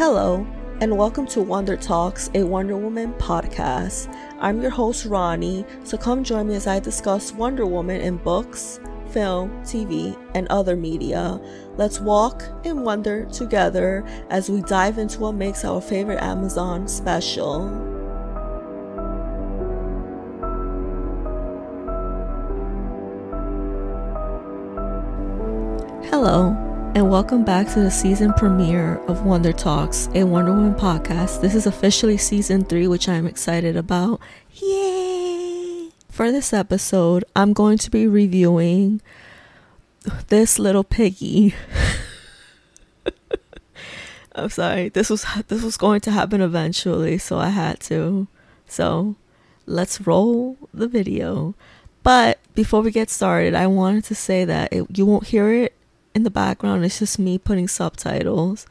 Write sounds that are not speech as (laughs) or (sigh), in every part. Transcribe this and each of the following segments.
Hello, and welcome to Wonder Talks, a Wonder Woman podcast. I'm your host, Roni, so come join me as I discuss Wonder Woman in books, film, TV, and other media. Let's walk and wonder together as we dive into what makes our favorite Amazon special. Hello, and welcome back to the season premiere of Wonder Talks, a Wonder Woman podcast. This is officially season three, which I'm excited about. Yay! For this episode, I'm going to be reviewing this little piggy. (laughs) I'm sorry. This was this was going to happen eventually, so I had to. So, let's roll the video. But before we get started, I wanted to say that it, you won't hear it in the background. It's just me putting subtitles.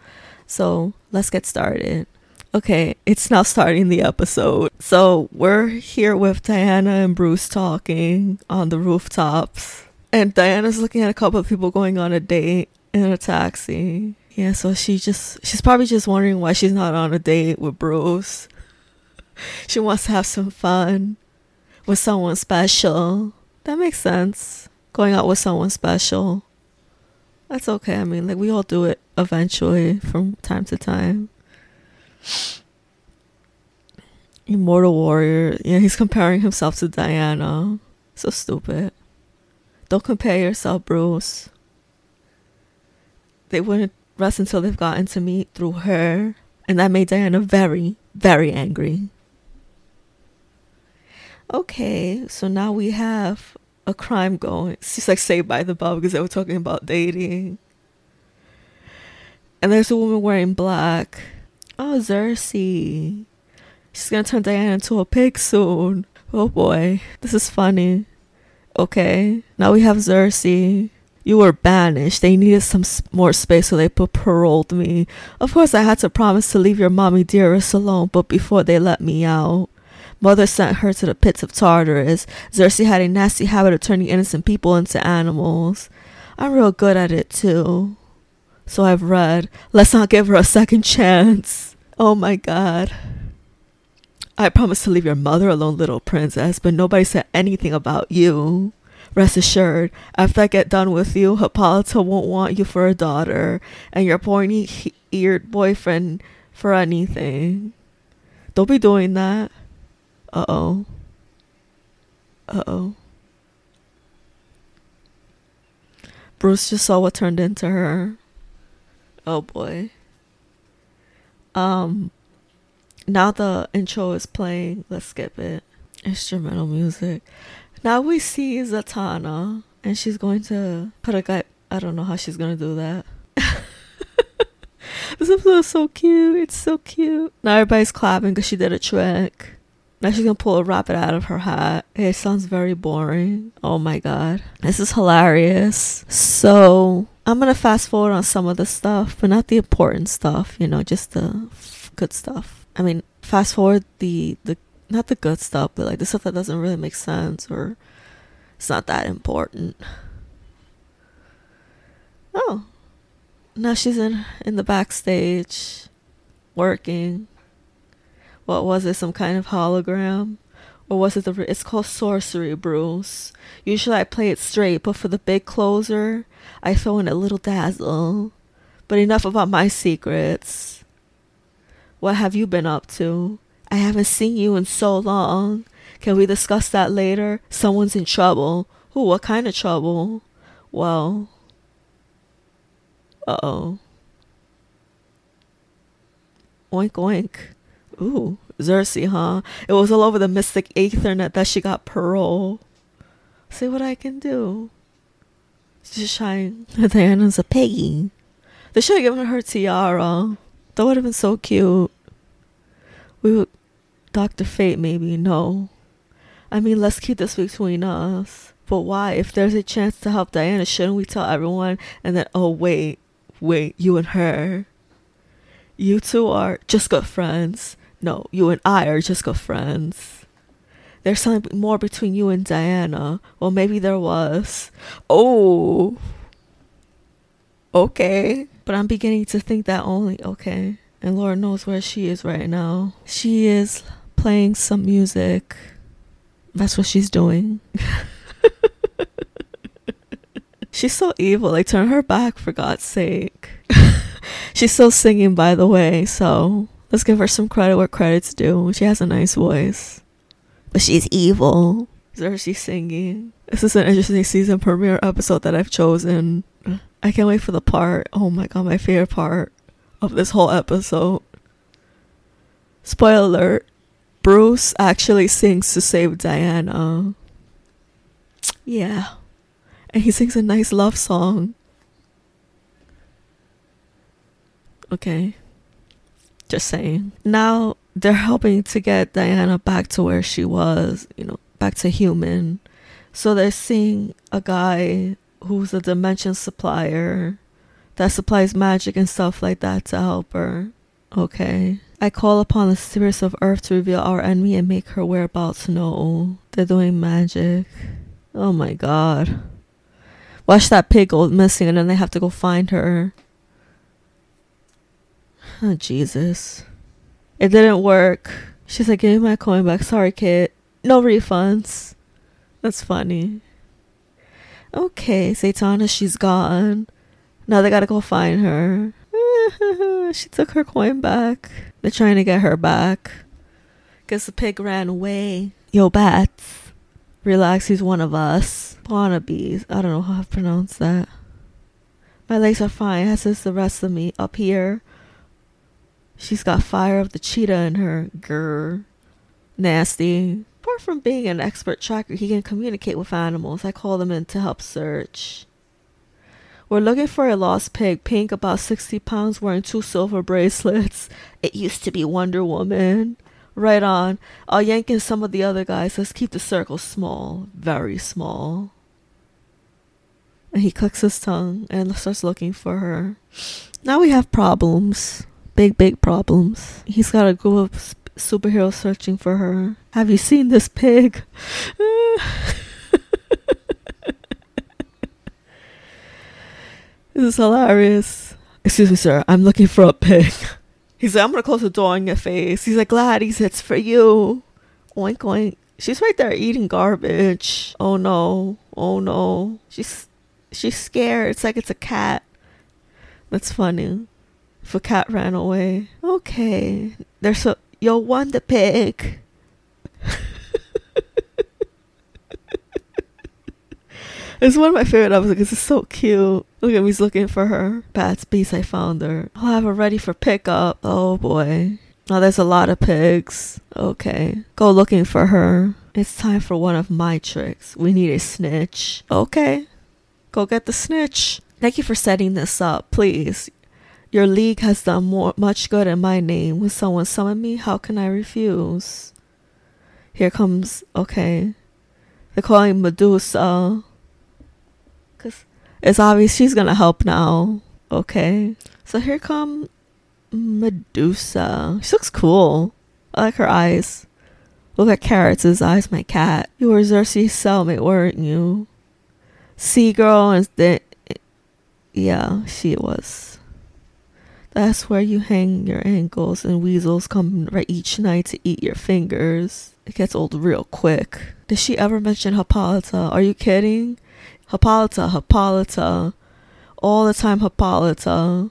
So let's get started. Okay, it's now starting the episode. So we're here with Diana and Bruce talking on the rooftops. And Diana's looking at a couple of people going on a date in a taxi. Yeah, so she just she's probably just wondering why she's not on a date with Bruce. (laughs) she wants to have some fun with someone special. That makes sense. Going out with someone special. That's okay. I mean, like we all do it eventually from time to time. Immortal Warrior. Yeah, he's comparing himself to Diana. So stupid. Don't compare yourself, Bruce. They wouldn't rest until they've gotten to meet through her. And that made Diana very, very angry. Okay, so now we have a crime going. Just like Saved by the Bell because they were talking about dating. And there's a woman wearing black. Oh, Circe. She's gonna turn Diana into a pig soon. Oh boy, this is funny. Okay, now we have Circe. You were banished. They needed some more space, so they put paroled me. Of course, I had to promise to leave your mommy dearest alone, but before they let me out. Mother sent her to the pits of Tartarus. Circe had a nasty habit of turning innocent people into animals. I'm real good at it too. So I've read. Let's not give her a second chance. Oh my god. I promised to leave your mother alone, little princess, but nobody said anything about you. Rest assured, after I get done with you, Hippolyta won't want you for a daughter, and your pointy eared boyfriend for anything. Don't be doing that. Uh oh. Uh oh. Bruce just saw what turned into her. Oh boy. Um now the intro is playing. Let's skip it. Instrumental music. Now we see Zatanna and she's going to put a guy I don't know how she's gonna do that. (laughs) this episode is so cute. It's so cute. Now everybody's clapping because she did a trick. Now she's gonna pull a rabbit out of her hat. It sounds very boring. Oh my god. This is hilarious. So I'm gonna fast forward on some of the stuff, but not the important stuff, you know, just the good stuff. I mean, fast forward the the not the good stuff, but like the stuff that doesn't really make sense or it's not that important. Oh. Now she's in in the backstage working what was it? Some kind of hologram? Or was it the. It's called Sorcery Bruce. Usually I play it straight, but for the big closer, I throw in a little dazzle. But enough about my secrets. What have you been up to? I haven't seen you in so long. Can we discuss that later? Someone's in trouble. Who? What kind of trouble? Well. Uh oh. Oink oink. Ooh, Circe, huh? It was all over the mystic ethernet that she got parole. See what I can do. She's shying. Diana's (laughs) a piggy. They should have given her tiara. That would have been so cute. We would. Dr. Fate, maybe. No. I mean, let's keep this between us. But why? If there's a chance to help Diana, shouldn't we tell everyone? And then, oh, wait, wait, you and her. You two are just good friends. No, you and I are just good friends. There's something more between you and Diana. Well, maybe there was. Oh. Okay. But I'm beginning to think that only. Okay. And Lord knows where she is right now. She is playing some music. That's what she's doing. (laughs) she's so evil. Like, turn her back for God's sake. (laughs) she's still singing, by the way. So let's give her some credit where credit's due. She has a nice voice. But she's evil. Is there she's singing. This is an interesting season premiere episode that I've chosen. I can't wait for the part. Oh my god, my favorite part of this whole episode. Spoiler alert Bruce actually sings to save Diana. Yeah. And he sings a nice love song. Okay. Just saying. Now they're helping to get Diana back to where she was, you know, back to human. So they're seeing a guy who's a dimension supplier that supplies magic and stuff like that to help her. Okay. I call upon the spirits of earth to reveal our enemy and make her whereabouts known. They're doing magic. Oh my god. Watch that pig go missing and then they have to go find her. Oh, Jesus. It didn't work. She's like, give me my coin back. Sorry, kid. No refunds. That's funny. Okay, Zatanna, she's gone. Now they gotta go find her. (laughs) she took her coin back. They're trying to get her back. Guess the pig ran away. Yo, bats. Relax, he's one of us. Wannabes. I don't know how to pronounce that. My legs are fine, as is the rest of me. Up here. She's got fire of the cheetah in her. Grr. Nasty. Apart from being an expert tracker, he can communicate with animals. I call them in to help search. We're looking for a lost pig, pink, about 60 pounds, wearing two silver bracelets. It used to be Wonder Woman. Right on. I'll yank in some of the other guys. Let's keep the circle small. Very small. And he clicks his tongue and starts looking for her. Now we have problems. Big, big problems. He's got a group of superheroes searching for her. Have you seen this pig? (laughs) This is hilarious. Excuse me, sir. I'm looking for a pig. He's like, I'm gonna close the door on your face. He's like, Gladys, it's for you. Oink oink. She's right there eating garbage. Oh no. Oh no. She's she's scared. It's like it's a cat. That's funny. A cat ran away. Okay. There's a yo want the pig. (laughs) It's one of my favorite episodes because it's so cute. Look at me, looking for her. Bats beast, I found her. I'll have her ready for pickup. Oh boy. Now there's a lot of pigs. Okay. Go looking for her. It's time for one of my tricks. We need a snitch. Okay. Go get the snitch. Thank you for setting this up. Please. Your league has done more, much good in my name. When someone summon me, how can I refuse? Here comes, okay. They're calling Medusa. Because it's obvious she's going to help now. Okay. So here come Medusa. She looks cool. I like her eyes. Look at Carrots' eyes, my cat. You were Circe's cellmate, weren't you? Sea girl and then yeah, she was. That's where you hang your ankles and weasels come right each night to eat your fingers. It gets old real quick. Did she ever mention Hippolyta? Are you kidding? Hippolyta, Hippolyta, all the time Hippolyta.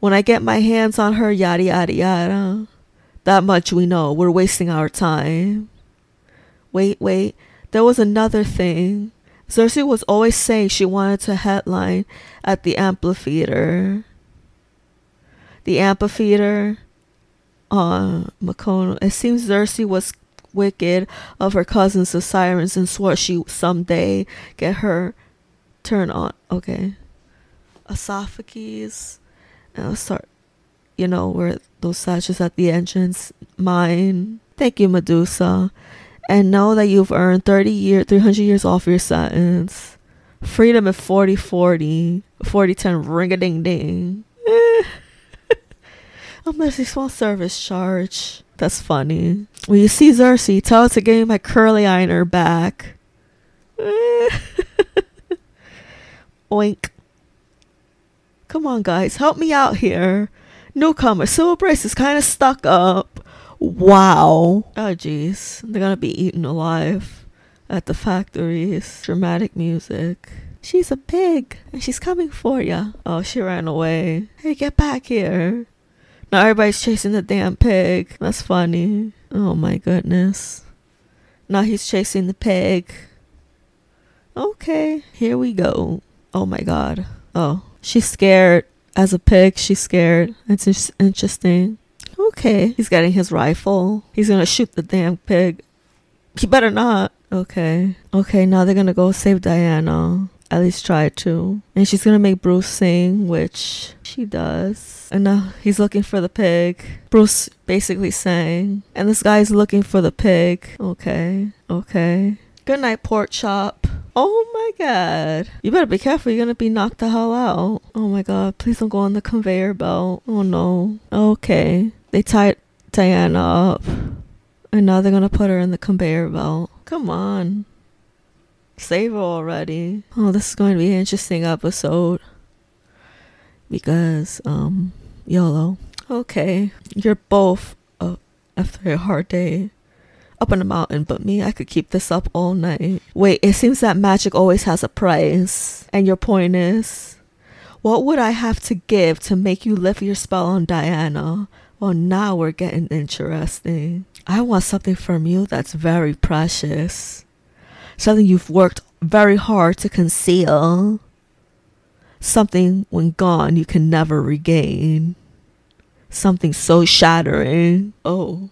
When I get my hands on her, yada yada yada. That much we know. We're wasting our time. Wait, wait. There was another thing. Circe was always saying she wanted to headline at the amphitheater. The amphitheater uh, Macono. It seems Circe was wicked of her cousins the sirens and swore she someday get her turn on. Okay. Esophagus. And I'll start, you know, where those sashes at the entrance. Mine. Thank you, Medusa. And know that you've earned 30 years, 300 years off your sentence. Freedom at 40 40. 40 10 ring a ding ding. Unless you small service charge. That's funny. When you see Circe, tell her to give me my curly ironer back. (laughs) Oink. Come on, guys, help me out here. No Newcomer, Civil Brace is kind of stuck up. Wow. Oh, jeez. They're gonna be eaten alive at the factories. Dramatic music. She's a pig and she's coming for ya. Oh, she ran away. Hey, get back here. Now everybody's chasing the damn pig. That's funny. Oh my goodness. Now he's chasing the pig. Okay, here we go. Oh my god. Oh, she's scared. As a pig, she's scared. It's interesting. Okay, he's getting his rifle. He's gonna shoot the damn pig. He better not. Okay. Okay, now they're gonna go save Diana. At least try to. And she's gonna make Bruce sing, which she does. And now he's looking for the pig. Bruce basically sang. And this guy's looking for the pig. Okay. Okay. Good night, pork chop. Oh my god. You better be careful. You're gonna be knocked the hell out. Oh my god. Please don't go on the conveyor belt. Oh no. Okay. They tied Diana up. And now they're gonna put her in the conveyor belt. Come on. Save her already. Oh, this is going to be an interesting episode. Because, um, YOLO. Okay. You're both uh, after a hard day up on the mountain, but me, I could keep this up all night. Wait, it seems that magic always has a price. And your point is, what would I have to give to make you lift your spell on Diana? Well, now we're getting interesting. I want something from you that's very precious. Something you've worked very hard to conceal. Something when gone you can never regain. Something so shattering. Oh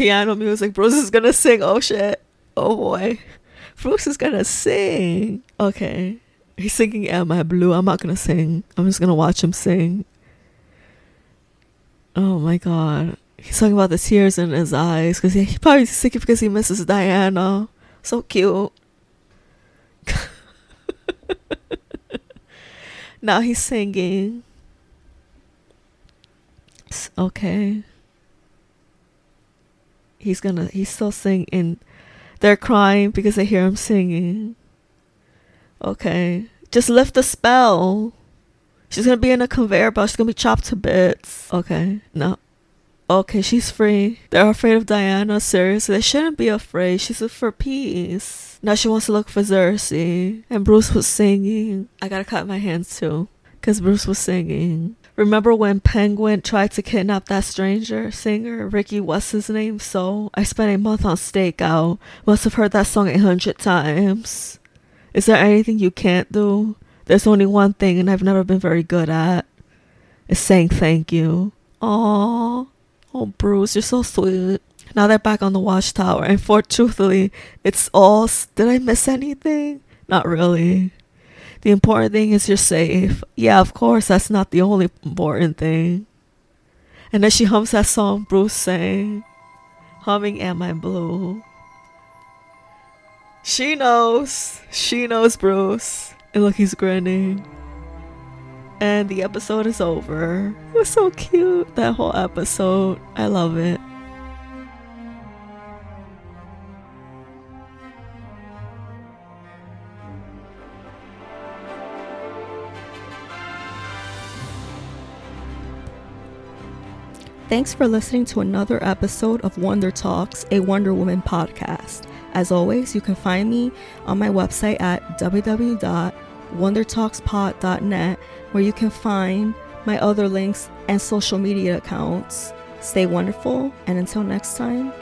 piano music. Bruce is gonna sing. Oh shit. Oh boy. Bruce is gonna sing. Okay. He's singing Am I Blue? I'm not gonna sing. I'm just gonna watch him sing. Oh my god. He's talking about the tears in his eyes because he, he probably singing because he misses Diana. So cute. (laughs) now he's singing. Okay. He's gonna he's still singing. They're crying because they hear him singing. Okay. Just lift the spell. She's gonna be in a conveyor belt. She's gonna be chopped to bits. Okay. No okay she's free they're afraid of diana seriously they shouldn't be afraid she's for peace now she wants to look for Circe and bruce was singing i gotta cut my hands too because bruce was singing Remember when Penguin tried to kidnap that stranger singer, Ricky? What's his name? So I spent a month on stakeout. Must have heard that song a hundred times. Is there anything you can't do? There's only one thing, and I've never been very good at. Is saying thank you. Aww. Oh, Bruce, you're so sweet. Now they're back on the watchtower, and for truthfully, it's all. Did I miss anything? Not really. The important thing is you're safe. Yeah, of course, that's not the only important thing. And then she hums that song Bruce sang, humming Am I Blue? She knows. She knows Bruce. And look, he's grinning. And the episode is over. It was so cute, that whole episode. I love it. Thanks for listening to another episode of Wonder Talks, a Wonder Woman podcast. As always, you can find me on my website at www.wondertalkspod.net, where you can find my other links and social media accounts. Stay wonderful, and until next time,